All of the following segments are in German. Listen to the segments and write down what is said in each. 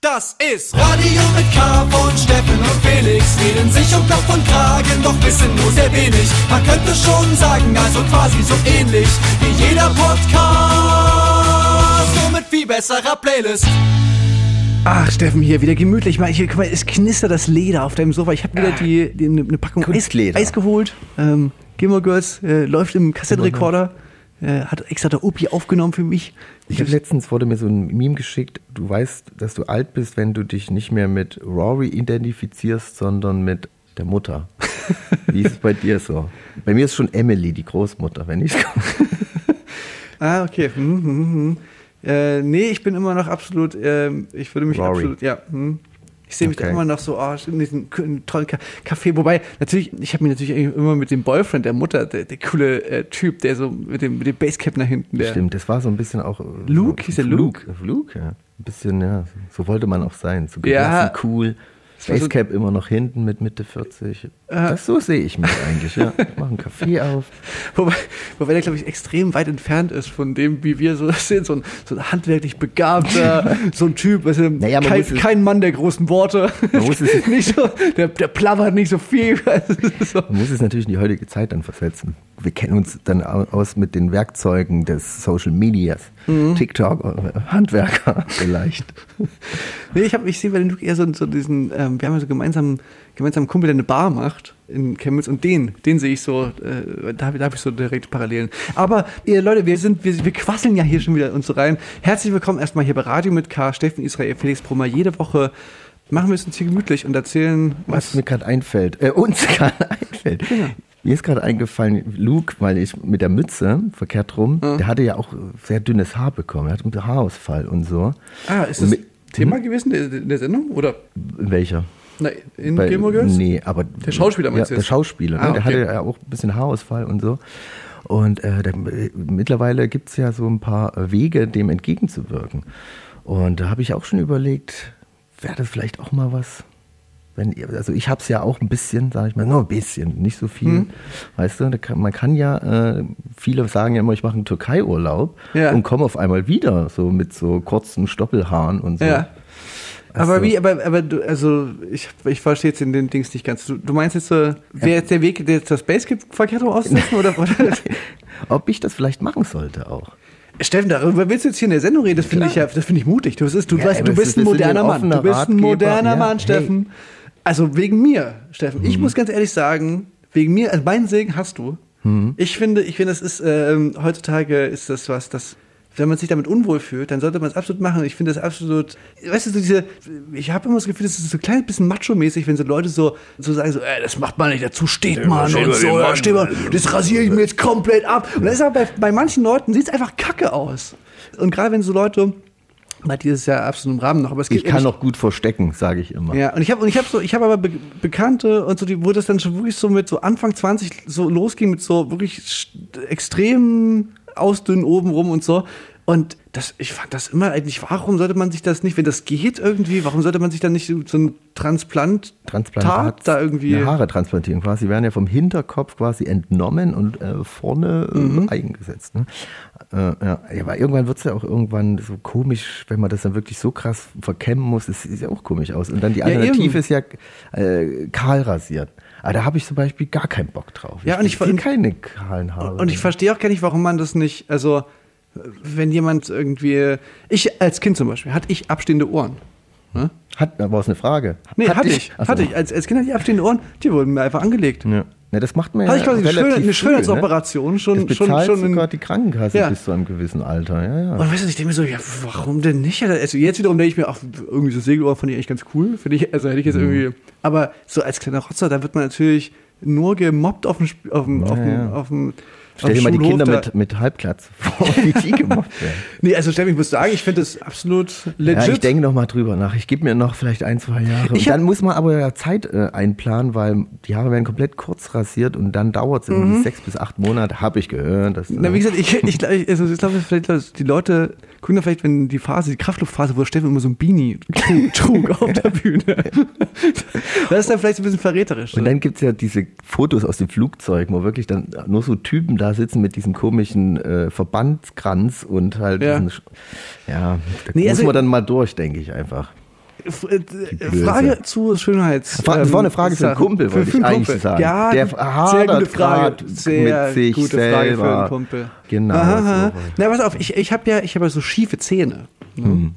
Das ist Radio mit K von Steffen und Felix. Reden sich um Kopf und Kragen, doch wissen nur sehr wenig. Man könnte schon sagen, also quasi so ähnlich wie jeder Podcast. Nur mit viel besserer Playlist. Ach, Steffen, hier wieder gemütlich. Mal, hier, guck mal, es knistert das Leder auf deinem Sofa. Ich habe wieder die, die, eine Packung Eis. Eis geholt. Ähm, Gilmore Girls äh, läuft im Kassettenrekorder. Äh, hat extra der Opi aufgenommen für mich. Ich habe letztens wurde mir so ein Meme geschickt. Du weißt, dass du alt bist, wenn du dich nicht mehr mit Rory identifizierst, sondern mit der Mutter. Wie ist es bei dir so? Bei mir ist schon Emily, die Großmutter, wenn ich Ah, okay. Hm, hm, hm. Äh, nee, ich bin immer noch absolut, ähm, ich würde mich Rory. absolut, ja. Hm. Ich sehe mich Okay. da immer noch so, oh, in diesem tollen Café. Wobei, natürlich, ich habe mich natürlich immer mit dem Boyfriend der Mutter, der, der coole äh, Typ, der so mit dem, mit dem Basecap nach hinten, der. Stimmt, das war so ein bisschen auch. äh, Luke? so, Hieß der Luke? Luke, ja. Ein bisschen, ja. So wollte man auch sein. So Ja. cool. So- Facecap immer noch hinten mit Mitte 40. Das, so sehe ich mich eigentlich, ja. Ich mache einen Kaffee auf. Wobei, wobei der, glaube ich, extrem weit entfernt ist von dem, wie wir so sind. So ein, so ein handwerklich begabter, so ein Typ, weißt du, Naja, kein, kein Mann der großen Worte. Man muss es- nicht so, der, der plappert nicht so viel. Also, so. Man muss es natürlich in die heutige Zeit dann versetzen. Wir kennen uns dann au- aus mit den Werkzeugen des Social Medias. Mhm. TikTok, äh, Handwerker vielleicht. Nee, ich, hab- ich sehe bei den Luke eher so, so diesen, ähm, wir haben ja so gemeinsam gemeinsamen Kumpel, der eine Bar macht in Chemnitz und den, den sehe ich so, äh, da, da habe ich so direkt Parallelen. Aber ihr Leute, wir sind, wir, wir quasseln ja hier schon wieder uns so rein. Herzlich willkommen erstmal hier bei Radio mit K, Steffen Israel, Felix Brummer. Jede Woche machen wir es uns hier gemütlich und erzählen, Was was, mir gerade einfällt, äh, uns gerade einfällt. Mir ist gerade eingefallen, Luke, weil ich mit der Mütze verkehrt rum, der hatte ja auch sehr dünnes Haar bekommen. Er hatte einen Haarausfall und so. Ah, ist das mit- Thema gewesen der, der Sendung? Oder Welcher? na, in Bei- Gilmore Girls? Nee, aber. Der Schauspieler meinst ja, Der? Schauspieler, ne? Ah, der okay. hatte ja auch ein bisschen Haarausfall und so. Und äh, der, mittlerweile gibt es ja so ein paar Wege, dem entgegenzuwirken. Und da habe ich auch schon überlegt, wäre das vielleicht auch mal was. Wenn ihr, also ich habe es ja auch ein bisschen, sage ich mal, nur ein bisschen, nicht so viel. Hm. Weißt du, kann, man kann ja, äh, viele sagen ja immer, ich mache einen Türkei-Urlaub Ja. und komme auf einmal wieder, so mit so kurzen Stoppelhaaren und so. Ja. Aber Also- wie, aber, aber du, also ich, ich verstehe jetzt in den Dings nicht ganz. Du, du meinst jetzt so, wäre jetzt der Weg, der jetzt das Basecap verkehrt rum auszusetzen oder, oder? Ob ich das vielleicht machen sollte auch. Steffen, darüber willst du jetzt hier in der Sendung reden? Das finde ich ja, das finde ich mutig. Du, bist, du, Ja, weißt, aber du bist ist- ein moderner Mann. Du bist ein Ratgeber. moderner Ja, Mann, Steffen. Also wegen mir, Steffen. Ich muss ganz ehrlich sagen, wegen mir, also meinen Segen hast du. Ich finde, ich finde, das ist ähm, heutzutage ist das was, das wenn man sich damit unwohl fühlt, dann sollte man es absolut machen. Ich finde das absolut, weißt du, so diese, ich habe immer das Gefühl, das ist so ein kleines bisschen macho-mäßig, wenn so Leute so, so sagen, so, ey, das macht man nicht, dazu steht man und so, ja, steht man, das rasiere ich mir jetzt komplett ab. Und das ist aber bei, bei manchen Leuten sieht es einfach kacke aus. Und gerade wenn so Leute, mal dieses Jahr absolut im Rahmen noch, aber es Ich gibt kann noch gut verstecken, sage ich immer. ja, und ich habe und ich habe so, ich habe aber Be Bekannte und so, die, wo das dann schon wirklich so mit so Anfang 20 so losging mit so wirklich extrem ausdünnen oben rum und so. Und das, ich fand das immer eigentlich, warum sollte man sich das nicht, wenn das geht irgendwie, warum sollte man sich dann nicht so so ein Transplant Transplantat, da irgendwie. Haare transplantieren quasi, die werden ja vom Hinterkopf quasi entnommen und äh, vorne äh, Mhm. eingesetzt. Ne? Äh, ja. ja, aber irgendwann wird es ja auch irgendwann so komisch, wenn man das dann wirklich so krass verkämmen muss, es sieht ja auch komisch aus. Und dann die Ja, Alternative eben. ist ja äh, kahl rasiert. Aber da habe ich zum Beispiel gar keinen Bock drauf. Ja, und ich will ver- keine kahlen Haare. Und ich verstehe auch gar nicht, warum man das nicht, also wenn jemand irgendwie, ich als Kind zum Beispiel, hatte ich abstehende Ohren. Ne? Hat, war es eine Frage? Nee, Hat hatte ich. So. Hatte ich. Als, als Kind hatte ich abstehende Ohren, die wurden mir einfach angelegt. Ja. Ja, das macht man ja Hatte ich quasi eine, eine Schönheitsoperation schon, Das schon, schon in, sogar die Krankenkasse Ja. bis zu einem gewissen Alter. Ja, ja. Und weißt du, ich denke mir so, ja, warum denn nicht? Also jetzt wiederum denke ich mir, ach, irgendwie so Segelohr fand ich eigentlich ganz cool. Finde ich, also hätte ich Mhm. jetzt irgendwie. Aber so als kleiner Rotzer, da wird man natürlich nur gemobbt auf dem, auf dem, auf dem, ja. auf dem Stell dir dem mal die Kinder mit, mit Halbglatze vor, wie die gemobbt werden. Nee, also Steffi, ich muss sagen, ich finde das absolut legit. Ja, ich denke noch mal drüber nach. Ich gebe mir noch vielleicht ein, zwei Jahre. Ich dann muss man aber ja Zeit äh, einplanen, weil die Haare werden komplett kurz rasiert und dann dauert es Mhm. irgendwie sechs bis acht Monate, habe ich gehört. Dass, Na, wie gesagt, ich, ich, ich, also ich glaube, vielleicht die Leute gucken da vielleicht, wenn die Phase, die Kraftluftphase, wo Steffen immer so ein Beanie trug, trug auf der Bühne. Das ist dann vielleicht ein bisschen verräterisch. Und dann gibt's ja diese Fotos aus den Flugzeugen, wo wirklich dann nur so Typen da sitzen mit diesem komischen äh, Verbandskranz und halt Ja. diesen, ja, da Nee, muss also- man dann mal durch, denke ich einfach. F- äh, Frage zu Schönheits. Fra- das war eine Frage für einen. Kumpel, wollte ich einen eigentlich Kumpel. sagen. Ja, Der sehr gute Frage. Sehr mit sich gute Frage für selber. einen Kumpel. Genau, Aha, so. Na, pass auf, ich, ich habe ja, ich habe ja so schiefe Zähne. Ne? Hm.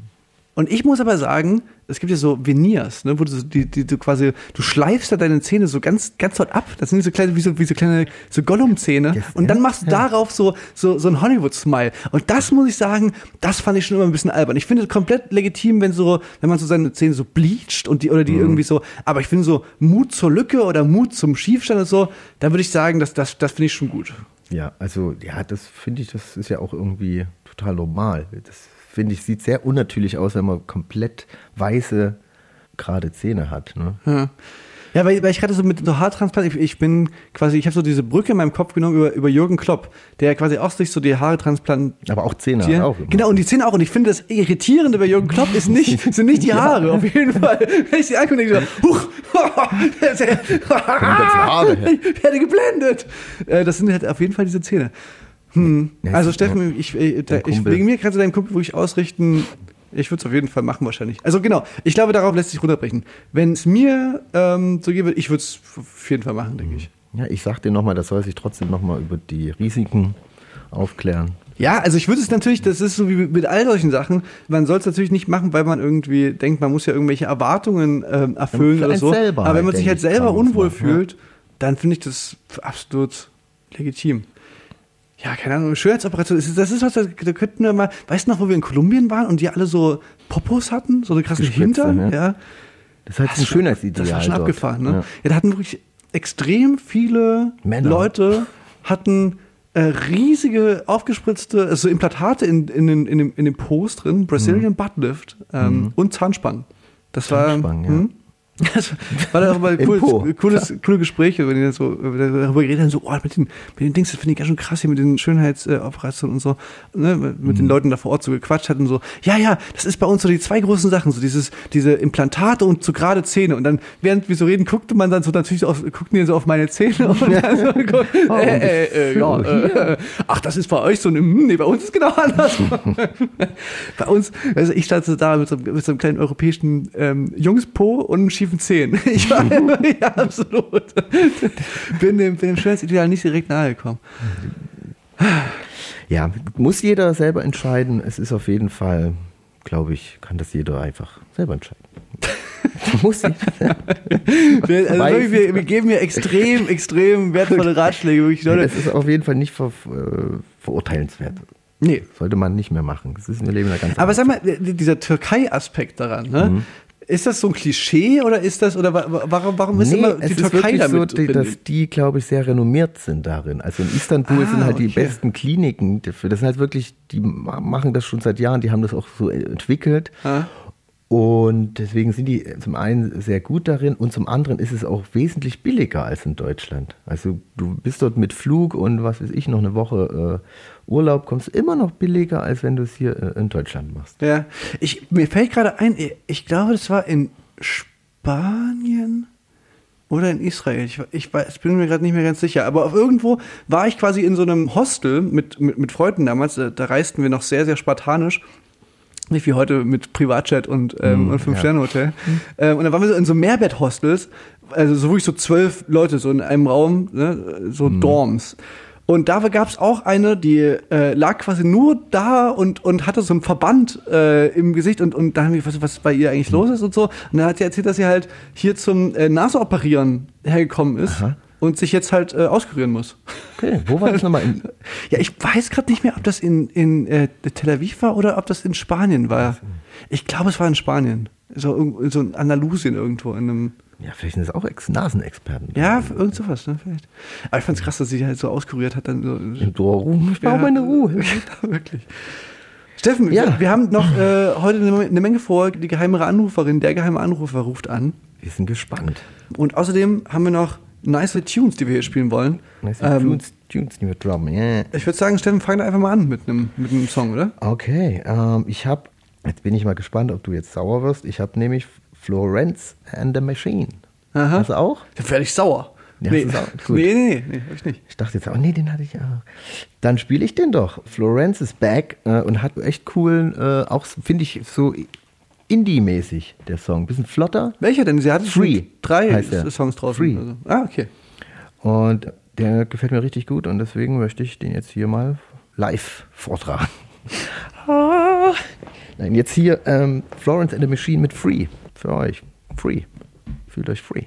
Und ich muss aber sagen, es gibt ja so Veneers, ne, wo du die, die, du quasi, du schleifst da deine Zähne so ganz, ganz dort ab. Das sind so kleine, wie so, wie so kleine, so Gollum-Zähne. Yes, und dann machst du ja. darauf so, so, so ein Hollywood-Smile. Und das muss ich sagen, das fand ich schon immer ein bisschen albern. Ich finde es komplett legitim, wenn so, wenn man so seine Zähne so bleacht und die, oder Mhm. die irgendwie so, aber ich finde so Mut zur Lücke oder Mut zum Schiefstand und so, da würde ich sagen, das, das, das finde ich schon gut. Ja, also ja, das finde ich, das ist ja auch irgendwie total normal. Das finde ich, sieht sehr unnatürlich aus, wenn man komplett weiße, gerade Zähne hat. Ne? Ja. Ja, weil, weil ich gerade so mit so Haartransplant, ich, ich bin quasi, ich habe so diese Brücke in meinem Kopf genommen über, über Jürgen Klopp, der quasi auch sich so die Haare transplantiert. Aber auch Zähne hat er auch gemacht. Genau, und die Zähne auch. Und ich finde, das Irritierende bei Jürgen Klopp ist nicht, sind nicht die Haare, auf jeden Fall. Wenn ich die angucke, denke ich so, huch, das ja- Haare ich werde geblendet. Äh, Das sind halt auf jeden Fall diese Zähne. Hm. Ja, Also es- Steffen, ich, äh, da, ich, wegen mir kannst du deinem Kumpel wirklich ausrichten, ich würde es auf jeden Fall machen wahrscheinlich. Also genau, ich glaube, darauf lässt sich runterbrechen. Wenn es mir ähm, so gäbe, ich würde es auf jeden Fall machen, denke ich. Ja, ich sag dir nochmal, das soll sich trotzdem nochmal über die Risiken aufklären. Ja, also ich würde es natürlich, das ist so wie mit all solchen Sachen, man soll es natürlich nicht machen, weil man irgendwie denkt, man muss ja irgendwelche Erwartungen ähm, erfüllen Für oder so. Aber wenn man halt, sich halt ich, selber unwohl machen, ja. fühlt, dann finde ich das absolut legitim. Ja, keine Ahnung, Schönheitsoperation, das ist, das ist was, da könnten wir mal, weißt du noch, wo wir in Kolumbien waren und die alle so Popos hatten, so eine krasse Hintern, ne? ja. Das ist halt Das ein Schönheitsideal. Das war schon dort. abgefahren, ne? Ja. Ja. da hatten wirklich extrem viele Männer. Leute hatten äh, riesige aufgespritzte, also Implantate in, in, den, in, dem, in dem Post drin, Brazilian Butt Lift ähm, und Zahnspangen. Das Zahnspangen, war, ja. hm? Das war dann auch mal cool, Po, cooles, coole Gespräche, wenn die dann so darüber reden, dann so, oh, mit den, mit den Dings, das finde ich ganz schön krass hier mit den Schönheitsoperationen und so, ne, mit Mhm. den Leuten da vor Ort so gequatscht hat und so, ja, ja, das ist bei uns so die zwei großen Sachen, so dieses, diese Implantate und so gerade Zähne. Und dann, während wir so reden, guckte man dann so natürlich auf, guckten die so auf meine Zähne und dann so, Oh, äh, äh, äh, ja, äh, ach, das ist bei euch so ein, hm, nee, bei uns ist genau anders. bei uns, also ich stand so da mit so, einem- mit so einem kleinen europäischen ähm, Jungspo und einem schiefen Zehen. Ich war, ja, absolut. Bin dem, bin dem Schönheitsideal nicht direkt nahe gekommen. Ja, muss jeder selber entscheiden. Es ist auf jeden Fall, glaube ich, kann das jeder einfach selber entscheiden. muss ich. Wir, also wirklich, wir, wir geben mir extrem, extrem wertvolle Ratschläge. Wirklich, Leute. Das ist auf jeden Fall nicht ver, verurteilenswert. Nee. Sollte man nicht mehr machen. Das ist, wir leben in einer ganz Aber sag mal, dieser Türkei-Aspekt daran, ne? Mhm. Ist das so ein Klischee oder ist das, oder wa- wa- warum, warum ist Nee, immer es die ist Türkei so, damit? die- drin? dass die, glaube ich, sehr renommiert sind darin. Also in Istanbul Ah, sind halt die okay. besten Kliniken dafür. Das sind halt wirklich, die ma- machen das schon seit Jahren, die haben das auch so entwickelt. Ah. Und deswegen sind die zum einen sehr gut darin und zum anderen ist es auch wesentlich billiger als in Deutschland. Also du bist dort mit Flug und was weiß ich, noch eine Woche äh, Urlaub, kommst immer noch billiger, als wenn du es hier äh, in Deutschland machst. Ja, ich, mir fällt gerade ein, ich glaube, das war in Spanien oder in Israel. Ich, ich, weiß, ich bin mir gerade nicht mehr ganz sicher. Aber auf irgendwo war ich quasi in so einem Hostel mit, mit, mit Freunden damals. Da, da reisten wir noch sehr, sehr spartanisch. Nicht wie heute mit Privatjet und, ähm, Mm, und Fünf-Sterne-Hotel. Ähm, und da waren wir so in so Mehrbett-Hostels, also so wirklich so zwölf Leute so in einem Raum, ne, so Dorms. Und da gab es auch eine, die äh, lag quasi nur da und, und hatte so einen Verband äh, im Gesicht und, und da haben wir gefragt, was bei ihr eigentlich los ist und so. Und dann hat sie erzählt, dass sie halt hier zum äh, Naseoperieren hergekommen ist Aha. und sich jetzt halt äh, auskurieren muss. Okay, wo war das nochmal? In, Ja, ich weiß gerade nicht mehr, ob das in, in äh, Tel Aviv war oder ob das in Spanien war. Ich glaube, es war in Spanien. So, so in Andalusien irgendwo in einem. Ja, vielleicht sind das auch Ex Nasenexperten. Ja, irgend sowas, ne? Vielleicht. Aber ich fand's krass, dass sie sich halt so auskuriert hat. Dann so, In Ruhe. Ich brauche meine Ruhe. Ja, wirklich. Steffen, Ja. wir, wir haben noch äh, heute eine, eine Menge vor. Die geheime Anruferin, der geheime Anrufer ruft an. Wir sind gespannt. Und außerdem haben wir noch nice Tunes, die wir hier spielen wollen. Nice Ähm, Tunes, Tunes, die wir drummen. Yeah. ich würde sagen, Steffen, fang da einfach mal an mit einem mit einem Song, oder? Okay, ähm, ich habe, jetzt bin ich mal gespannt, ob du jetzt sauer wirst. Ich habe nämlich Florence and the Machine. Aha. Hast du auch? Da werde ich sauer. Ja, nee. auch nee, nee, nee, hab ich nicht. Ich dachte jetzt, oh nee, den hatte ich ja. Dann spiele ich den doch. Florence is back äh, und hat echt coolen, äh, auch finde ich so Indie-mäßig, der Song. Bisschen flotter. Welcher denn? Sie hat Free drei. Songs drauf. Free. Also. Ah, okay. Und der gefällt mir richtig gut und deswegen möchte ich den jetzt hier mal live vortragen. Ah. Nein, jetzt hier ähm, Florence and the Machine mit Free. Für euch. Free. Fühlt euch free.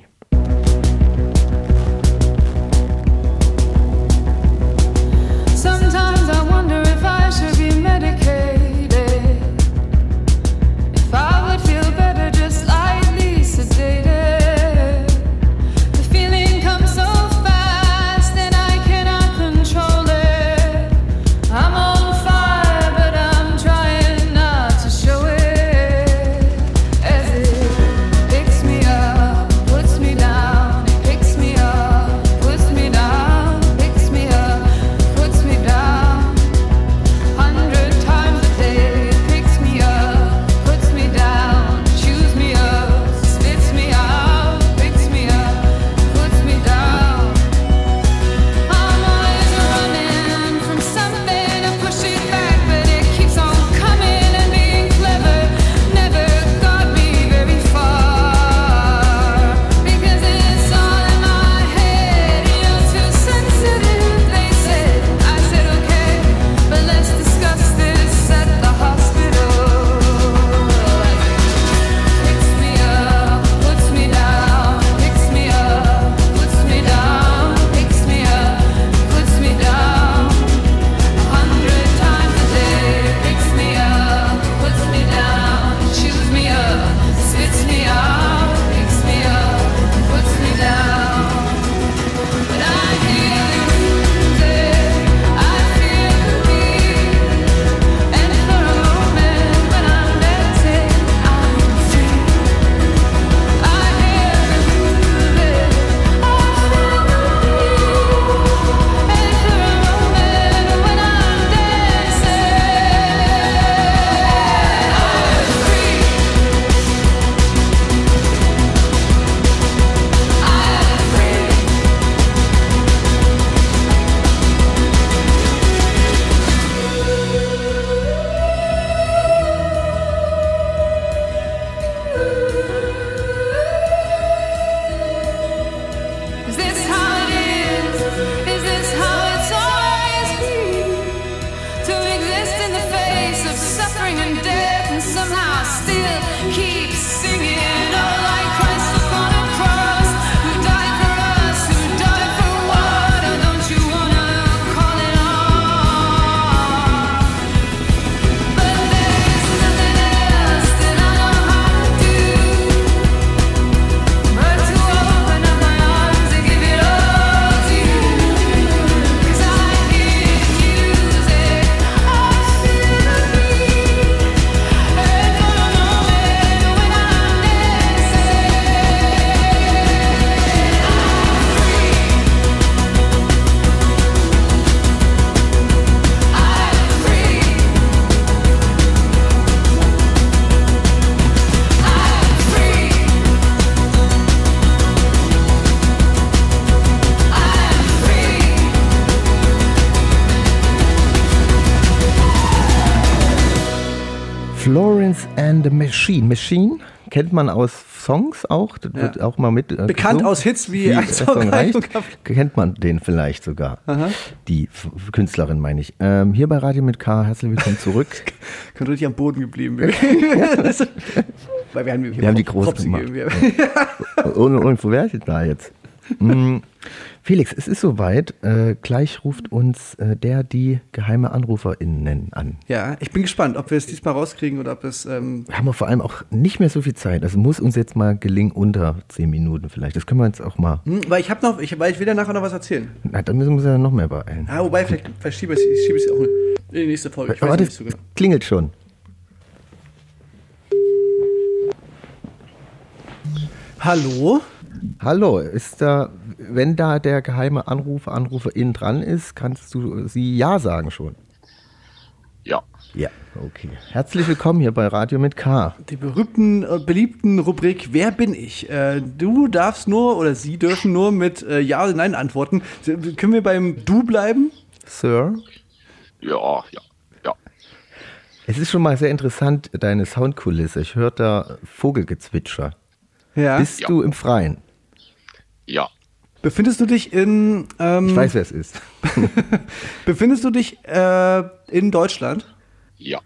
Suffering and death and somehow still keep singing. Oh, Florence and the Machine. Machine kennt man aus Songs auch. Das wird auch mal mit. Äh, Bekannt gesungen. aus Hits wie der Ein Song reicht. Kennt man den vielleicht sogar. Die F Künstlerin meine ich. Ähm, hier bei Radio mit K. Herzlich willkommen zurück. Könnte richtig am Boden geblieben. Weil wir haben, hier Wir haben die Props groß gemacht. Ohne, ohne, wo wäre ich da jetzt? Mm, Felix, es ist soweit. Äh, gleich ruft uns äh, der, die geheime AnruferInnen an. Ja, ich bin gespannt, ob wir es diesmal rauskriegen oder ob es. Ähm, Wir haben wir vor allem auch nicht mehr so viel Zeit. Also muss uns jetzt mal gelingen unter zehn Minuten vielleicht. Das können wir jetzt auch mal. hm, weil ich habe noch, ich, weil ich will ja nachher noch was erzählen. Na, dann müssen wir ja noch mehr beeilen. Ah, wobei, vielleicht, vielleicht schiebe ich es schiebe auch in die nächste Folge. Ich weiß Warte, nicht so genau. klingelt schon. Hallo? Hallo, ist da, wenn da der geheime Anrufer, Anruferin dran ist, kannst du sie Ja sagen schon? Ja. Ja, okay. Herzlich willkommen hier bei Radio mit K. Die berühmten, äh, beliebten Rubrik Wer bin ich? Äh, du darfst nur oder sie dürfen nur mit äh, Ja oder Nein antworten. Können wir beim Du bleiben? Sir, Ja, ja, ja. Es ist schon mal sehr interessant, deine Soundkulisse. Ich höre da Vogelgezwitscher. Ja. Bist Ja. du im Freien? Ja. Befindest du dich in, ähm, Ich weiß, wer es ist. befindest du dich äh, in Deutschland? Ja.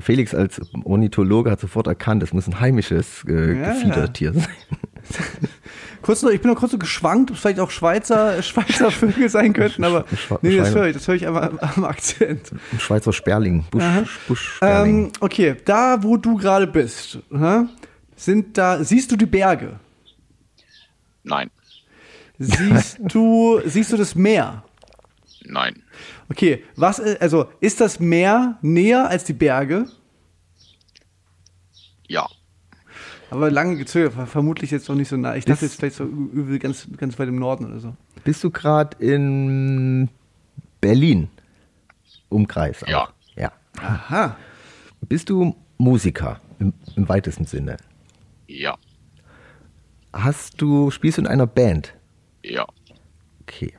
Felix als Ornithologe hat sofort erkannt, es muss ein heimisches äh, Ja. Gefiedertier sein. Kurz noch, ich bin noch kurz so geschwankt, ob es vielleicht auch Schweizer, Schweizer Vögel sein könnten, aber Schwe- nee, das höre ich, das höre ich am, am Akzent. Ein Schweizer Sperling. Busch, Buschsperling. Ähm, okay, da wo du gerade bist, sind da, siehst du die Berge? Nein. Siehst du, siehst du das Meer? Nein. Okay, was, äh, also ist das Meer näher als die Berge? Ja. Aber lange gezögert, ver- vermutlich jetzt noch nicht so nah. Ich dachte Ist- jetzt vielleicht so übel ganz, ganz weit im Norden oder so. Bist du gerade in Berlin? Umkreis. auch? Ja. Ja. Aha. Bist du Musiker im, im weitesten Sinne? Ja. Hast du, spielst du in einer Band? Ja. Okay.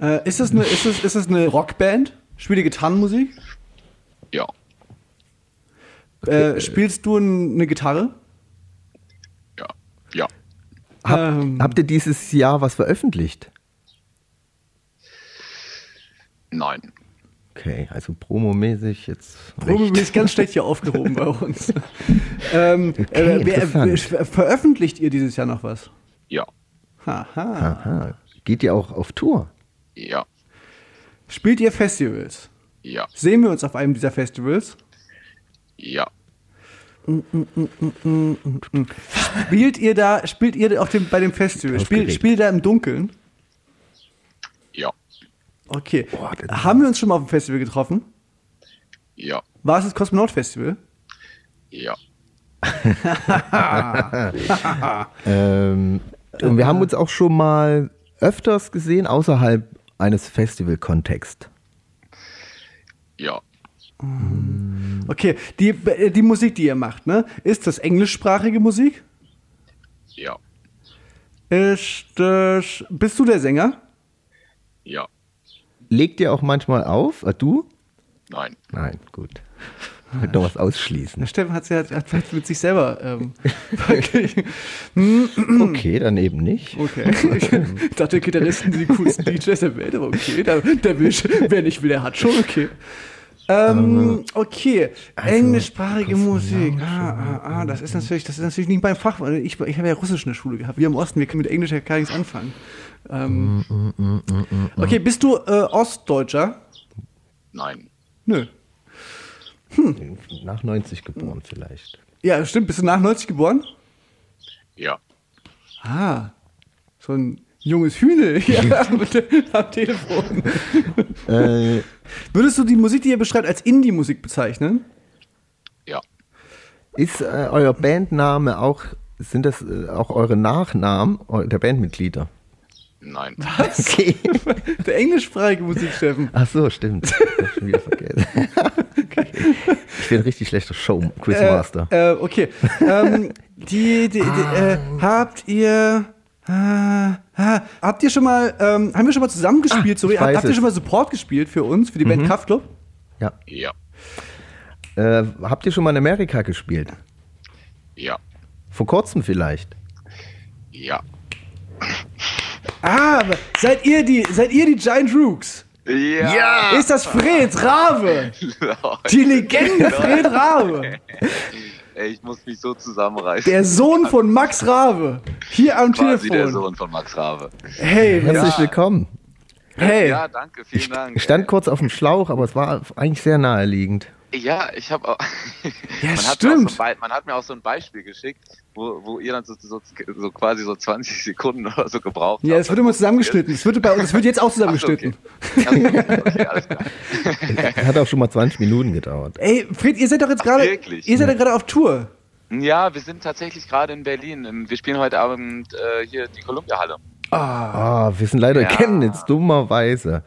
Äh, ist, das eine, ist, das, ist das eine Rockband? Spielt ihr Gitarrenmusik? Ja. Äh, spielst du eine Gitarre? Ja. Ja. Hab, Ähm. Habt ihr dieses Jahr was veröffentlicht? Nein. Okay, also promomäßig jetzt. Ist ganz schlecht hier aufgehoben bei uns. ähm, Okay, äh, wer, veröffentlicht ihr dieses Jahr noch was? Ja. Haha. Aha. Geht ihr auch auf Tour? Ja. Spielt ihr Festivals? Ja. Sehen wir uns auf einem dieser Festivals? Ja. Spielt ihr da, spielt ihr auf dem, bei dem Festival? Spielt, spielt ihr da im Dunkeln? Ja. Okay. Boah, Haben wir uns schon mal auf dem Festival getroffen? Ja. War es das Kosmonaut Festival? Ja. Ähm, und wir haben uns auch schon mal öfters gesehen außerhalb eines Festival-Kontexts. Ja. Okay, die, äh, die Musik, die ihr macht, ne? Ist das englischsprachige Musik? Ja. Ist das, bist du der Sänger? Ja. Legt ihr auch manchmal auf? Ah, du? Nein. Nein, gut. Ich will noch was ausschließen. Der Steffen hat, hat, hat vielleicht mit sich selber ähm, verglichen. Okay, dann eben nicht. Okay. Ich dachte, Gitarristen sind die coolsten DJs der Welt, aber okay. Der, der will, wer nicht will, der hat schon, okay. Ähm, okay, Also, englischsprachige Musik. Ah, ah, ah, das ist natürlich, das ist natürlich nicht mein Fach. weil Ich, ich habe ja Russisch in der Schule gehabt. Wir im Osten, wir können mit Englisch ja gar nichts anfangen. Ähm, okay, bist du äh, Ostdeutscher? Nein. Nö. Nach 90 geboren vielleicht. Ja, stimmt. Bist du nach 90 geboren? Ja. Ah, so ein junges Hühne hier am, am Telefon. Äh, Würdest du die Musik, die ihr beschreibt, als Indie-Musik bezeichnen? Ja. ist äh, euer Bandname auch, sind das äh, auch eure Nachnamen der Bandmitglieder? Nein. Okay. Der englischsprachige Musik, Steffen. Ach so, stimmt. Ich hab schon wieder vergessen. Ich bin ein richtig schlechter Show-Quizmaster. Äh, äh, okay. ähm, die, die, die, äh, habt ihr. Äh, ah, habt ihr schon mal, ähm, haben wir schon mal zusammen gespielt? Ah, sorry, ich habt, weiß habt ihr es. Mhm. schon mal Support gespielt für uns, für die Band Kraftclub? ja. Ja. Äh, habt ihr schon mal in Amerika gespielt? Ja. Vor kurzem vielleicht? Ja. Ah, aber seid ihr die, seid ihr die Giant Rooks? Ja. Ist das Fred Rabe? Die Legende Fred Rabe. Ey, ich muss mich so zusammenreißen. Der Sohn von Max Rabe. Hier am Quasi der Telefon. Sohn von Max Rabe. Hey, Herzlich Ja. willkommen. hey. Ja, danke, vielen Dank. Ich stand kurz auf dem Schlauch, aber es war eigentlich sehr naheliegend. Ja, ich habe auch. Ja, man, hat mir auch stimmt. so man hat mir auch so ein Beispiel geschickt, wo, wo ihr dann so, so, so quasi so 20 Sekunden oder so gebraucht Ja, habt. es wird immer zusammengeschnitten. Es wird, bei, uns- es wird jetzt auch zusammengeschnitten. So, okay. okay, alles klar. Hat auch schon mal 20 Minuten gedauert. Ey, Fred, ihr seid doch jetzt gerade. wirklich? Ihr seid ja gerade auf Tour. Ja, wir sind tatsächlich gerade in Berlin. Ähm, Wir spielen heute Abend äh, hier die Columbia-Halle. Ah, wir sind leider in Ja. Chemnitz, dummerweise.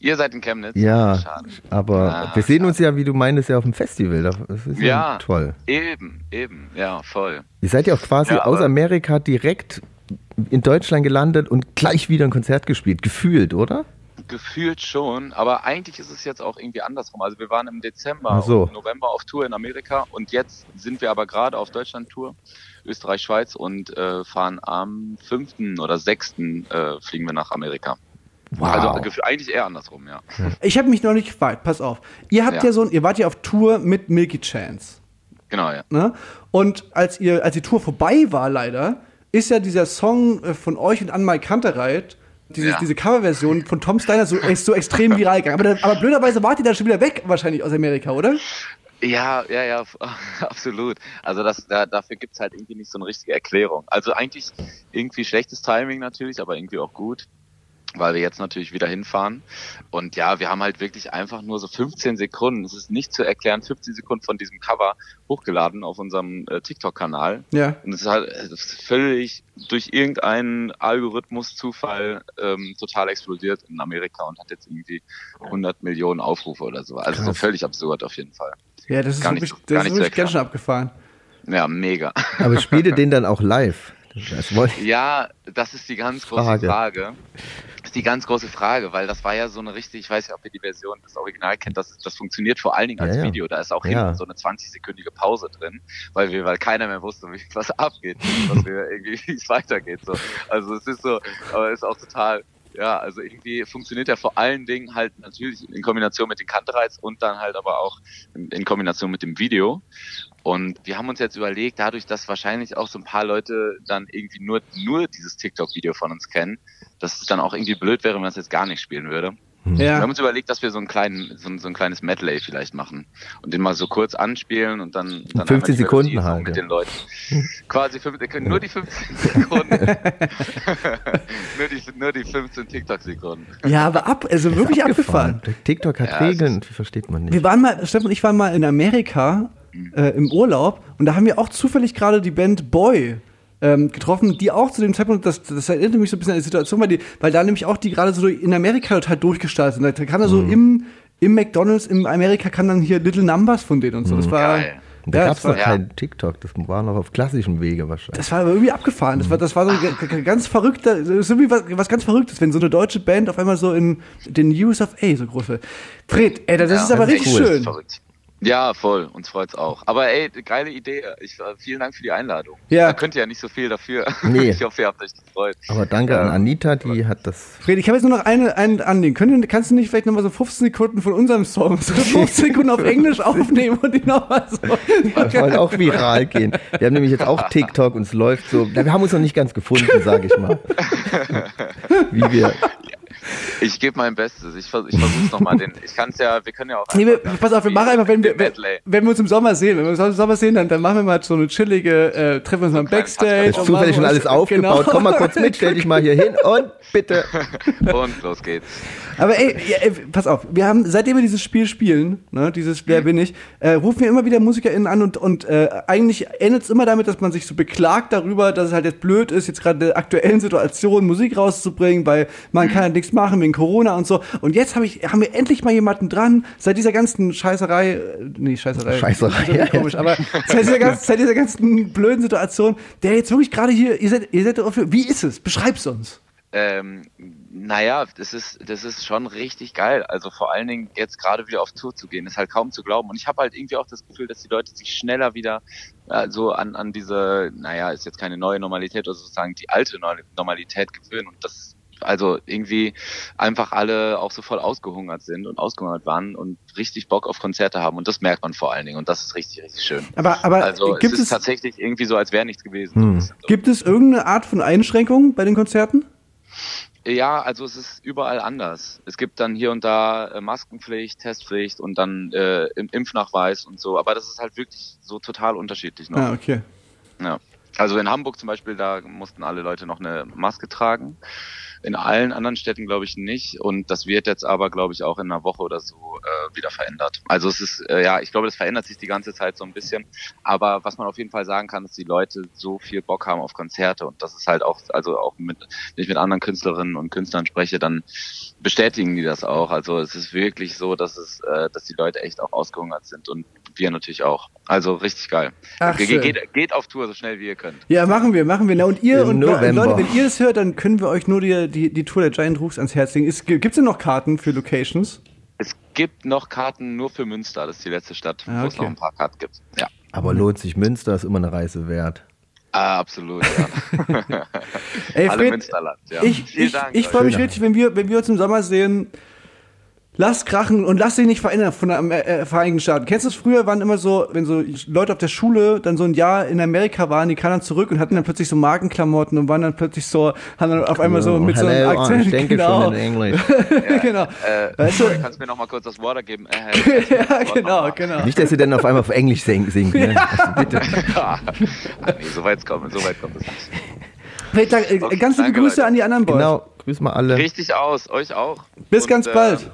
Ihr seid in Chemnitz. Ja, Schade. aber Ah, wir sehen uns ja, wie du meinst, ja auf dem Festival. Das ist ja, Ja. toll. Eben, eben, ja, voll. Ihr seid ja auch quasi Ja, aus Amerika direkt in Deutschland gelandet und gleich wieder ein Konzert gespielt, gefühlt, oder? gefühlt schon, aber eigentlich ist es jetzt auch irgendwie andersrum. Also wir waren im Dezember so. und November auf Tour in Amerika und jetzt sind wir aber gerade auf Deutschland-Tour, Österreich, Schweiz und äh, fahren am 5. oder 6. Äh, fliegen wir nach Amerika. Wow. Also eigentlich eher andersrum, ja. Ich habe mich noch nicht gefragt, pass auf. Ihr habt ja, Ja. so ein, ihr wart ja auf Tour mit Milky Chance. Genau, ja. Ne? Und als ihr, als die Tour vorbei war, leider, ist ja dieser Song äh, von euch und Anmai Kantereit, diese, Ja. diese Coverversion von Tom Steiner so, so extrem viral gegangen. Aber, aber blöderweise wart ihr dann schon wieder weg, wahrscheinlich aus Amerika, oder? Ja, ja, ja, absolut. Also das, da, dafür gibt's halt irgendwie nicht so eine richtige Erklärung. Also eigentlich irgendwie schlechtes Timing natürlich, aber irgendwie auch gut, weil wir jetzt natürlich wieder hinfahren. Und ja, wir haben halt wirklich einfach nur so 15 Sekunden, es ist nicht zu erklären, 15 Sekunden von diesem Cover hochgeladen auf unserem äh, TikTok-Kanal. Ja. Und es ist halt es ist völlig durch irgendeinen Algorithmus, Zufall ähm, total explodiert in Amerika und hat jetzt irgendwie 100 Millionen Aufrufe oder so. Also so völlig absurd auf jeden Fall. Ja, das ist Gar nicht wirklich, das gar ist nicht wirklich ganz schön abgefahren. Ja, mega. Aber spielt ihr den dann auch live? Das. Ja, das ist die ganz große Frage. Frage. Das ist die ganz große Frage, weil das war ja so eine richtig, ich weiß nicht, ob ihr die Version des Original kennt, das, das funktioniert vor allen Dingen als Ja, ja. Video. Da ist auch Ja. hinten so eine 20-sekündige Pause drin, weil wir, weil keiner mehr wusste, wie, was abgeht, was wir irgendwie, wie es weitergeht. So. Also es ist so, aber es ist auch total, ja, also irgendwie funktioniert er vor allen Dingen halt natürlich in Kombination mit den Kantereiz und dann halt aber auch in, in Kombination mit dem Video. Und wir haben uns jetzt überlegt, dadurch, dass wahrscheinlich auch so ein paar Leute dann irgendwie nur, nur dieses TikTok-Video von uns kennen, dass es dann auch irgendwie blöd wäre, wenn man es jetzt gar nicht spielen würde. Wir haben Ja. uns überlegt, dass wir so, einen kleinen, so, ein, so ein kleines Medley vielleicht machen und den mal so kurz anspielen und dann, dann 15 einmal die Sekunden halt, mit ja. den Leuten. Quasi fünf, wir können nur die 15 Sekunden. nur, die, nur die 15 TikTok-Sekunden. ja, aber ab, also wirklich abgefahren. TikTok hat Ja, Regeln, die versteht man Wir nicht. waren mal, Steffen und ich waren mal in Amerika äh, im Urlaub und da haben wir auch zufällig gerade die Band Boy ähm, getroffen, die auch zu dem Zeitpunkt, das, das erinnert mich so ein bisschen an die Situation, weil, die, weil da nämlich auch die gerade so in Amerika total durchgestartet sind. Da kam da so im, im McDonalds, in Amerika kam dann hier Little Numbers von denen und so. Das war, Geil. Da ja, gab es noch ja. kein TikTok, das war noch auf klassischem Wege wahrscheinlich. das war aber irgendwie abgefahren. Das war, das war so ein ga- ga- ganz verrückter, so wie was, was ganz Verrücktes, wenn so eine deutsche Band auf einmal so in den News of A so groß wird. Fred, ey, das Ja, ist aber das ist richtig cool. schön. Verrückt. Ja, voll. Uns freut's auch. Aber ey, geile Idee. Ich, äh, vielen Dank für die Einladung. Ja. Da könnt ihr ja nicht so viel dafür. Nee. Ich hoffe, ihr habt euch gefreut. Aber danke Ja. an Anita, die hat das. Fred, ich habe jetzt nur noch eine, ein Anliegen. Können, kannst du nicht vielleicht nochmal so 15 Sekunden von unserem Song, so 15 Sekunden auf Englisch aufnehmen und die nochmal so. Das soll auch viral gehen. Wir haben nämlich jetzt auch TikTok und es läuft so. Wir haben uns noch nicht ganz gefunden, sage ich mal. Wie wir. Ich gebe mein Bestes. Ich, vers ich versuch's nochmal. Den, ich kann's ja, wir können ja auch. Nee, wir, pass auf, wir machen einfach, wenn wir, Medley. wenn wir uns im Sommer sehen, wenn wir uns im Sommer sehen, dann, dann machen wir mal so eine chillige, äh, treffen wir uns mal im Backstage. Ist zufällig schon alles aufgebaut. Genau. Komm mal kurz mit, stell dich mal hier hin und bitte. Und los geht's. Aber ey, ja, ey, pass auf, wir haben, seitdem wir dieses Spiel spielen, ne, dieses Mhm. Wer bin ich, äh, rufen wir immer wieder MusikerInnen an und, und äh, eigentlich endet es immer damit, dass man sich so beklagt darüber, dass es halt jetzt blöd ist, jetzt gerade in der aktuellen Situation Musik rauszubringen, weil man kann ja nichts machen wegen Corona und so. Und jetzt hab ich, haben wir endlich mal jemanden dran, seit dieser ganzen Scheißerei, äh, nee, Scheißerei. Scheißerei, ja, komisch, aber seit dieser, ganzen, seit dieser ganzen blöden Situation, der jetzt wirklich gerade hier, ihr seid, ihr seid dafür, wie ist es? Beschreib's uns. Ähm, naja, das ist, das ist schon richtig geil. Also vor allen Dingen jetzt gerade wieder auf Tour zu gehen, ist halt kaum zu glauben. Und ich habe halt irgendwie auch das Gefühl, dass die Leute sich schneller wieder äh, so an, an diese, naja, ist jetzt keine neue Normalität oder sozusagen die alte Normalität gewöhnen. Und das also irgendwie einfach alle auch so voll ausgehungert sind und ausgehungert waren und richtig Bock auf Konzerte haben. Und das merkt man vor allen Dingen. Und das ist richtig, richtig schön. Aber, aber Also gibt es ist es, tatsächlich irgendwie so, als wäre nichts gewesen. Hm. So gibt es irgendeine Art von Einschränkung bei den Konzerten? Ja, also es ist überall anders. Es gibt dann hier und da äh, Maskenpflicht, Testpflicht und dann äh, Im- Impfnachweis und so. Aber das ist halt wirklich so total unterschiedlich noch. Ah, okay. Ja. Also in Hamburg zum Beispiel, da mussten alle Leute noch eine Maske tragen. In allen anderen Städten glaube ich nicht. Und das wird jetzt aber, glaube ich, auch in einer Woche oder so äh, wieder verändert. Also es ist, äh, ja, ich glaube, das verändert sich die ganze Zeit so ein bisschen. Aber was man auf jeden Fall sagen kann, ist, die Leute so viel Bock haben auf Konzerte. Und das ist halt auch, also auch mit, wenn ich mit anderen Künstlerinnen und Künstlern spreche, dann bestätigen die das auch. Also es ist wirklich so, dass es, äh, dass die Leute echt auch ausgehungert sind und wir natürlich auch. Also richtig geil. Ach, Ge geht, geht auf Tour so schnell wie ihr könnt. Ja, machen wir, machen wir. Na, und ihr Im und November. Leute, wenn ihr das hört, dann können wir euch nur die, die, die Tour der Giant Rooks ans Herz legen. Gibt es denn noch Karten für Locations? Es gibt noch Karten nur für Münster, das ist die letzte Stadt, Ah, wo es okay. noch ein paar Karten gibt. Ja, Aber lohnt sich Münster, ist immer eine Reise wert. ah, absolut. Ja. Ey, Alle Fred, Münsterland. Ja. ich, Vielen ich, Dank. ich freue mich richtig, wenn wir, wenn wir uns im Sommer sehen. Lass krachen und lass dich nicht verändern von der äh, Vereinigten Staaten. Kennst du es früher, waren immer so, wenn so Leute auf der Schule dann so ein Jahr in Amerika waren, die kamen dann zurück und hatten dann plötzlich so Markenklamotten und waren dann plötzlich so, haben dann auf einmal so mit so einem Hello, Akzent. ich denke genau. schon in Englisch. genau. Äh, Weißt du- kannst du mir noch mal kurz das Water geben? Äh, ja, genau, genau. Nicht, dass sie dann auf einmal auf Englisch sing- singt. Ne? Also bitte. ah, nee, so weit kommt, so weit kommt es nicht. Äh, Okay, ganz liebe Grüße Leute. an die anderen Boys. Genau, grüß mal alle. Richtig aus, euch auch. Bis Und, ganz äh, bald.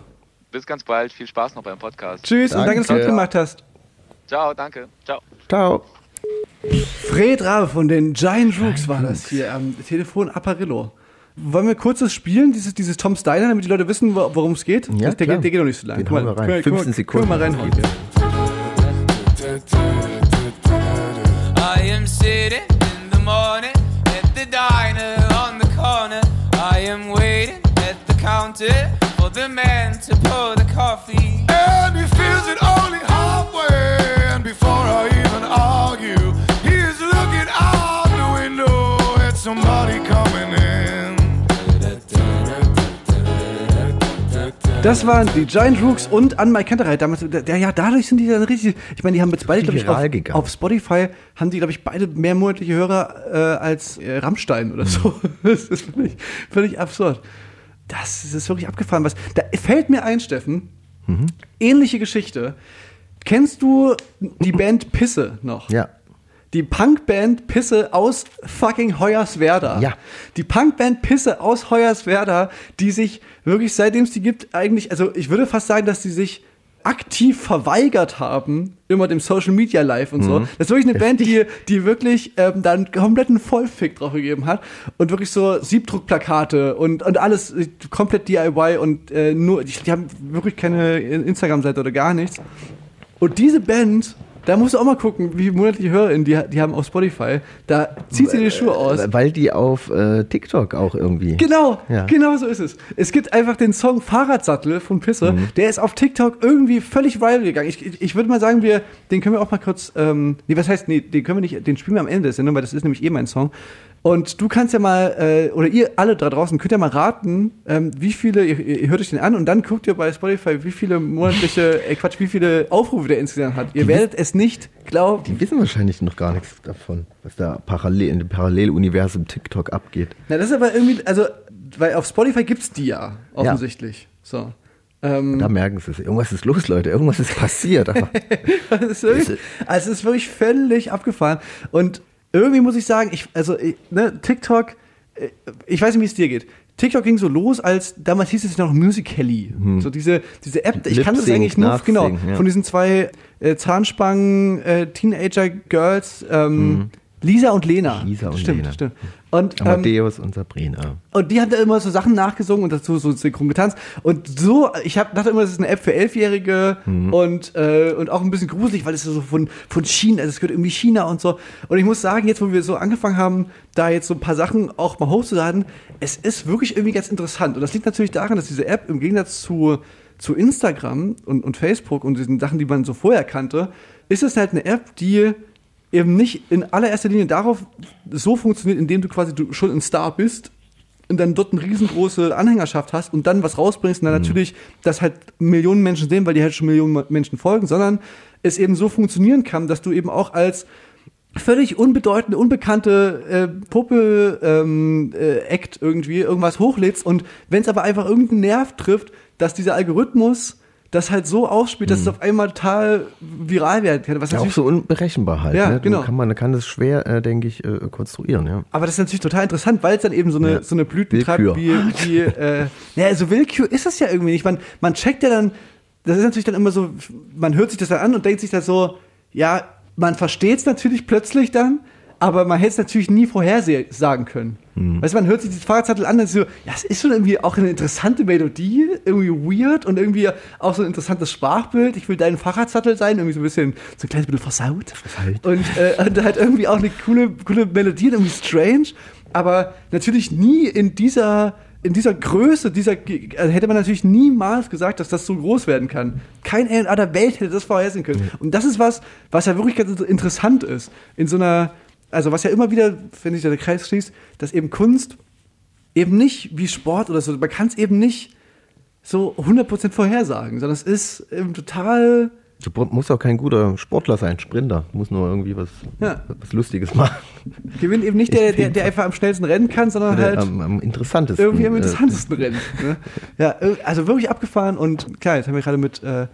Bis ganz bald. Viel Spaß noch beim Podcast. Tschüss und danke, dass du Danke. mitgemacht hast. Ciao, danke. Ciao. Ciao. Fred Rabe von den Giant Rooks war das hier am Telefon Apparillo. Wollen wir kurzes spielen, dieses, dieses Tom Steiner, damit die Leute wissen, wo- worum es geht? Ja, Das- der, klar. geht, der geht noch nicht so lange. Den hauen wir rein. 15 Sekunden. Können wir mal reinhauen. I am sitting Das waren die Giant Rooks und an Mike Kantereit damals. Der, ja, dadurch sind die dann richtig. Ich meine, die haben jetzt beide, glaube ich, auf, gegangen. auf Spotify haben die, glaube ich, beide mehr monatliche Hörer äh, als äh, Rammstein oder so. Das ist völlig, völlig absurd. Das, das ist wirklich abgefahren. Was, da fällt mir ein, Steffen, ähnliche Geschichte. Kennst du die Band Pisse noch? Ja. Die Punkband Pisse aus fucking Hoyerswerda. Ja. Die Punkband Pisse aus Hoyerswerda, die sich wirklich, seitdem es die gibt, eigentlich, also ich würde fast sagen, dass die sich aktiv verweigert haben, immer dem Social Media Live und so. Das ist wirklich eine Band, die, die wirklich ähm, da einen kompletten Vollfick drauf gegeben hat und wirklich so Siebdruckplakate und, und alles komplett DIY und äh, nur, die, die haben wirklich keine Instagram-Seite oder gar nichts. Und diese Band, da musst du auch mal gucken, wie monatliche HörerInnen die, die haben auf Spotify. Da zieht sie die Schuhe aus. Weil die auf äh, TikTok auch irgendwie. Genau, Ja. genau so ist es. Es gibt einfach den Song Fahrradsattel von Pisse, Mhm. der ist auf TikTok irgendwie völlig viral gegangen. Ich, ich, ich würde mal sagen, wir, den können wir auch mal kurz, ähm, nee, was heißt, nee, den können wir nicht, den spielen wir am Ende der Sendung, weil das ist nämlich eh mein Song. Und du kannst ja mal, äh, oder ihr alle da draußen könnt ja mal raten, ähm, wie viele, ihr, ihr hört euch den an und dann guckt ihr bei Spotify, wie viele monatliche, äh, Quatsch, wie viele Aufrufe der insgesamt hat. Ihr werdet es nicht glauben. Die wissen wahrscheinlich noch gar nichts davon, was da parallel in dem Paralleluniversum TikTok abgeht. Na, das ist aber irgendwie, also, weil auf Spotify gibt's die ja, offensichtlich. So. Ähm, Da merken sie es. Irgendwas ist los, Leute. Irgendwas ist passiert. Aber ist wirklich, also es ist wirklich völlig abgefahren. Und irgendwie muss ich sagen, ich, also ich, ne, TikTok, äh, ich weiß nicht, wie es dir geht. TikTok ging so los, als damals hieß es noch Musical.ly. So diese, diese App, ich kann das eigentlich nur, genau, ja. von diesen zwei äh, Zahnspangen, äh, ähm, Lisa und Lena. Mhm. Lisa und stimmt, Lena. Stimmt, Und, ähm, Amadeus und Sabrina. und die haben da immer so Sachen nachgesungen und dazu so synchron getanzt. Und so, ich hab, dachte immer, das ist eine App für Elfjährige und, äh, und auch ein bisschen gruselig, weil es so von, von China, also es gehört irgendwie China und so. Und ich muss sagen, jetzt, wo wir so angefangen haben, da jetzt so ein paar Sachen auch mal hochzuladen, es ist wirklich irgendwie ganz interessant. Und das liegt natürlich daran, dass diese App im Gegensatz zu, zu Instagram und, und Facebook und diesen Sachen, die man so vorher kannte, ist es halt eine App, die eben nicht in allererster Linie darauf so funktioniert, indem du quasi du schon ein Star bist und dann dort eine riesengroße Anhängerschaft hast und dann was rausbringst und dann natürlich das halt Millionen Menschen sehen, weil die halt schon Millionen Menschen folgen, sondern es eben so funktionieren kann, dass du eben auch als völlig unbedeutende, unbekannte äh, Puppe ähm, äh, Act irgendwie irgendwas hochlädst und wenn es aber einfach irgendeinen Nerv trifft, dass dieser Algorithmus das halt so ausspielt, dass es auf einmal total viral werden kann. Was Ja, auch so unberechenbar halt. Ja, ne? genau. Kann man kann das schwer, äh, denke ich, äh, konstruieren. Ja. Aber das ist natürlich total interessant, weil es dann eben so eine, Ja. so eine Blüten treibt, wie, Willkür. wie äh, naja, so Willkür ist das ja irgendwie nicht. Man, man checkt ja dann, das ist natürlich dann immer so, man hört sich das dann an und denkt sich dann so, ja, man versteht es natürlich plötzlich dann, aber man hätte es natürlich nie vorhersagen können. Hm. Weißt du, man hört sich dieses Fahrradsattel an und ist so, ja, es ist schon irgendwie auch eine interessante Melodie, irgendwie weird und irgendwie auch so ein interessantes Sprachbild. Ich will dein Fahrradsattel sein, irgendwie so ein bisschen, so ein kleines bisschen versaut. Versaut. Und, äh, und halt irgendwie auch eine coole, coole Melodie, irgendwie strange, aber natürlich nie in dieser in dieser Größe, dieser also hätte man natürlich niemals gesagt, dass das so groß werden kann. Kein A&R der Welt hätte das vorhersehen können. Und das ist was, was ja wirklich ganz interessant ist. In so einer, also was ja immer wieder, wenn sich da der Kreis schließt, dass eben Kunst eben nicht wie Sport oder so, man kann es eben nicht so 100% vorhersagen, sondern es ist eben total, Du musst auch kein guter Sportler sein, Sprinter. Du musst nur irgendwie was, Ja. was Lustiges machen. gewinnt eben nicht der, der, der einfach am schnellsten rennen kann, sondern halt am, am interessantesten. irgendwie am äh, interessantesten Rennen. Ne? Ja, ir- also wirklich abgefahren und klar, jetzt haben wir gerade mit äh,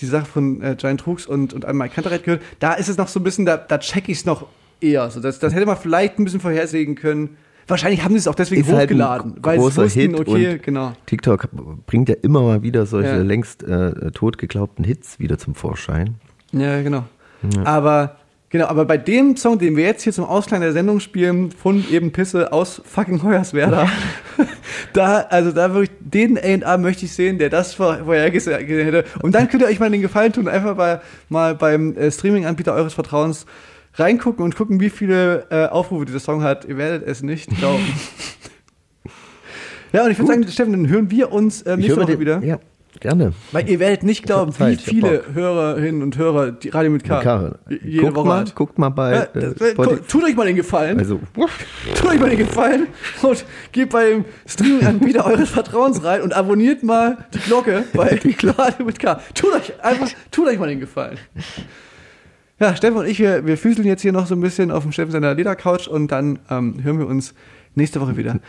die Sache von äh, Giant Trux und, und Anne Kantereit gehört. Da ist es noch so ein bisschen, da, da check ich es noch eher. So, das, das hätte man vielleicht ein bisschen vorhersehen können. Wahrscheinlich haben sie es auch deswegen Ist halt hochgeladen, weil sie wussten, Hit okay, genau. TikTok bringt ja immer mal wieder solche Ja. längst äh, tot geglaubten Hits wieder zum Vorschein. Ja, genau. Aber genau, aber bei dem Song, den wir jetzt hier zum Ausklang der Sendung spielen, von eben Pisse aus fucking Hoyerswerda, da, also da wirklich, den A&R möchte ich sehen, der das vor- vorhergesehen hätte. Und dann könnt ihr euch mal den Gefallen tun, einfach bei, mal beim äh, Streaming-Anbieter eures Vertrauens reingucken und gucken, wie viele äh, Aufrufe dieser Song hat. Ihr werdet es nicht glauben. ja, und ich würde sagen, Steffen, dann hören wir uns äh, nächste Woche den- wieder. Ja, gerne. Weil ihr werdet nicht glauben, wie Zeit, hab viele. Hörerinnen und Hörer die Radio mit K, Karl, jede guckt, Woche mal, hat. guckt mal bei Ja, äh, das, äh, tut euch mal den Gefallen. Also, Tut euch mal den Gefallen und geht bei dem Streaming-Anbieter eures Vertrauens rein und abonniert mal die Glocke bei Radio mit K. Tut euch einfach, tut euch mal den Gefallen. Ja, Steffen und ich, wir, wir füßeln jetzt hier noch so ein bisschen auf dem Steffen seiner Ledercouch und dann ähm, hören wir uns nächste Woche wieder.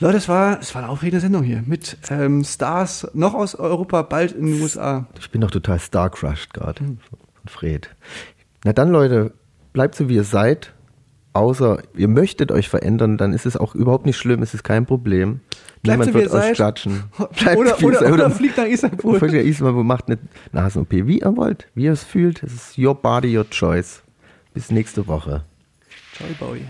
Leute, es war, es war eine aufregende Sendung hier mit ähm, Stars noch aus Europa, bald in den USA. ich bin doch total star-crushed gerade von Fred. Na dann, Leute, bleibt so, wie ihr seid. Außer ihr möchtet euch verändern, dann ist es auch überhaupt nicht schlimm, es ist kein Problem. Bleibt Niemand wird euch klatschen. Bleibt Oder, oder, seid. oder fliegt nach Istanbul. Folgt der Ismail, macht eine Nasen-OP, wie ihr wollt, wie ihr es fühlt. Es ist your body, your choice. Bis nächste Woche. Ciao, Bowie.